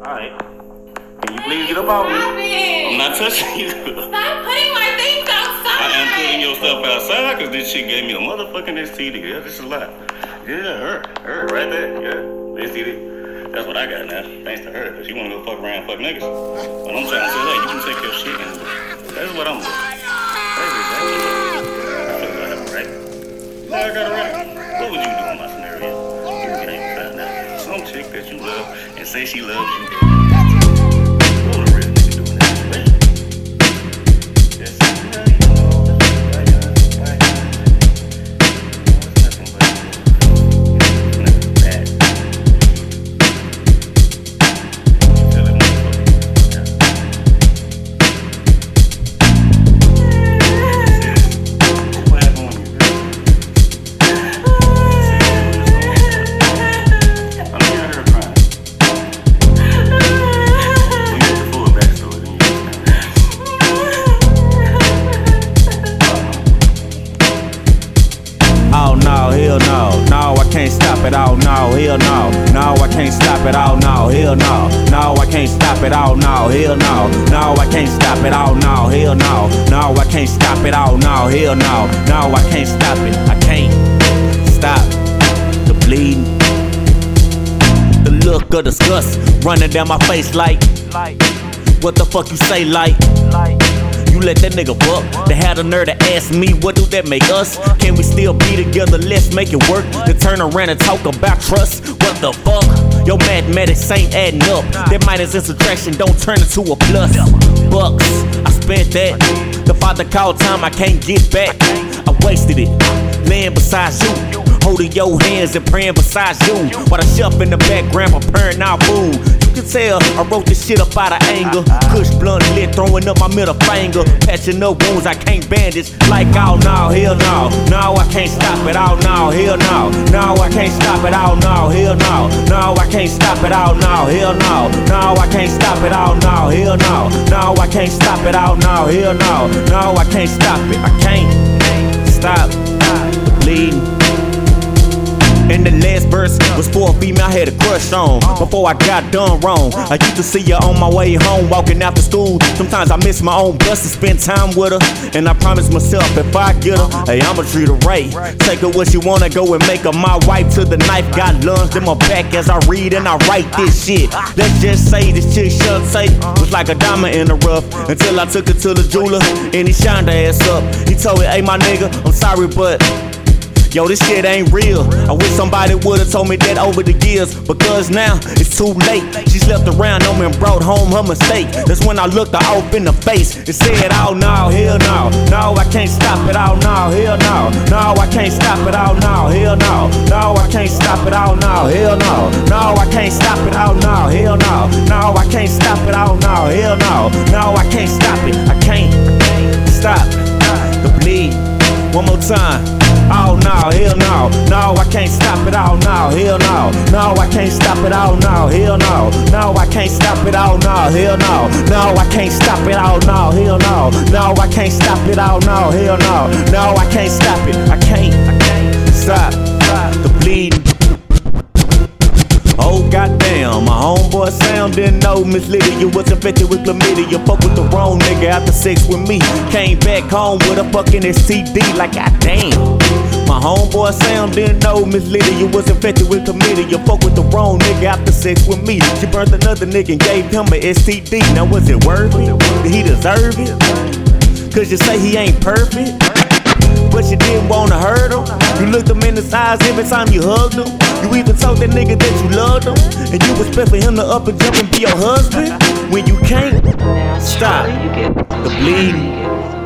Alright. Can you please get up off me? I'm not touching you. Stop putting my things outside. I am putting your stuff outside because this shit gave me a motherfucking STD. Yeah, this is a lot. Yeah, her. Her, right there. Yeah, STD. That's what I got now. Thanks to her, because she want to go fuck around and fuck niggas. But I'm trying to say, hey, you can take your shit and that's what I'm doing. That's exactly what I'm doing. I feel like I have a right. Now I got a right. Love and say she loves you. Hell no. No, I can't stop it. Oh no, hell no. No, I can't stop it. Oh no, hell no. No, I can't stop it. Oh no, hell no. No, I can't stop it. Oh no, hell no. No, I can't stop it. Oh no, hell no. No, I can't stop it. I can't stop the bleeding. The look of disgust running down my face like, what the fuck you say like? You let that nigga fuck. They had a nerve to ask me, what do that make us? Can we still be together? Let's make it work. To turn around and talk about trust. What the fuck? Your mathematics ain't adding up. That minus and subtraction don't turn into a plus. Bucks, I spent that. The father called time I can't get back. I wasted it. Laying beside you. Holding your hands and praying beside you. While the chef in the background preparing our food. Tell I wrote this shit up out of anger. Kush blunt lit, throwing up my middle finger. Patching up wounds I can't bandage. Like, oh no, hell no. No, I can't stop it. Oh no, hell no. No, I can't stop it. Oh no, hell no. No, I can't stop it. Oh no, hell no. No, I can't stop it. Oh no, hell no. No, I can't stop it. Oh no, hell no. No, I can't stop it. I can't stop bleeding. Verse was for a female I had a crush on before I got done wrong. I used to see her on my way home, walking after school. Sometimes I miss my own bus to spend time with her. And I promised myself if I get her, hey, I'ma treat her right. Take her where she wanna go and make her my wife to the knife. Got lungs in my back as I read and I write this shit. Let's just say this chick Shantae was like a diamond in the rough until I took her to the jeweler and he shined her ass up. He told me, hey, my nigga, I'm sorry, but Yo, this shit ain't real. I wish somebody would've told me that over the years. Because now it's too late. She slept around me and brought home her mistake. That's when I looked her off in the face and said, Oh no, hell no. No, I can't stop it. Oh no, hell no. No, I can't stop it. Oh no, hell no. No, I can't stop it. Oh no, hell no. No, I can't stop it. Oh no, hell no. No, I can't stop it. Oh no, hell no. No, I can't stop it. I can't stop the bleed. One more time. Oh no, hell no. No, I can't stop it. Oh no, hell no. No, I can't stop it. Oh no, hell no. No, I can't stop it. Oh no, hell no. No, I can't stop it. Oh no, hell no. No, I can't stop it. Oh no, hell no. No, I can't stop it. I can't. I can't stop Goddamn, my homeboy Sam didn't know Miss Lydia was infected with chlamydia. Fuck with the wrong nigga after sex with me. Came back home with a fucking STD, like goddamn. My homeboy Sam didn't know Miss Lydia was infected with chlamydia. Fuck with the wrong nigga after sex with me. She burnt another nigga and gave him a STD. Now was it worth it? Did he deserve it? Cause you say he ain't perfect. But you didn't wanna hurt. You looked him in his eyes every time you hugged him. You even told that nigga that you loved him. And you expect for him to up and jump and be your husband. When you can't stop the bleeding.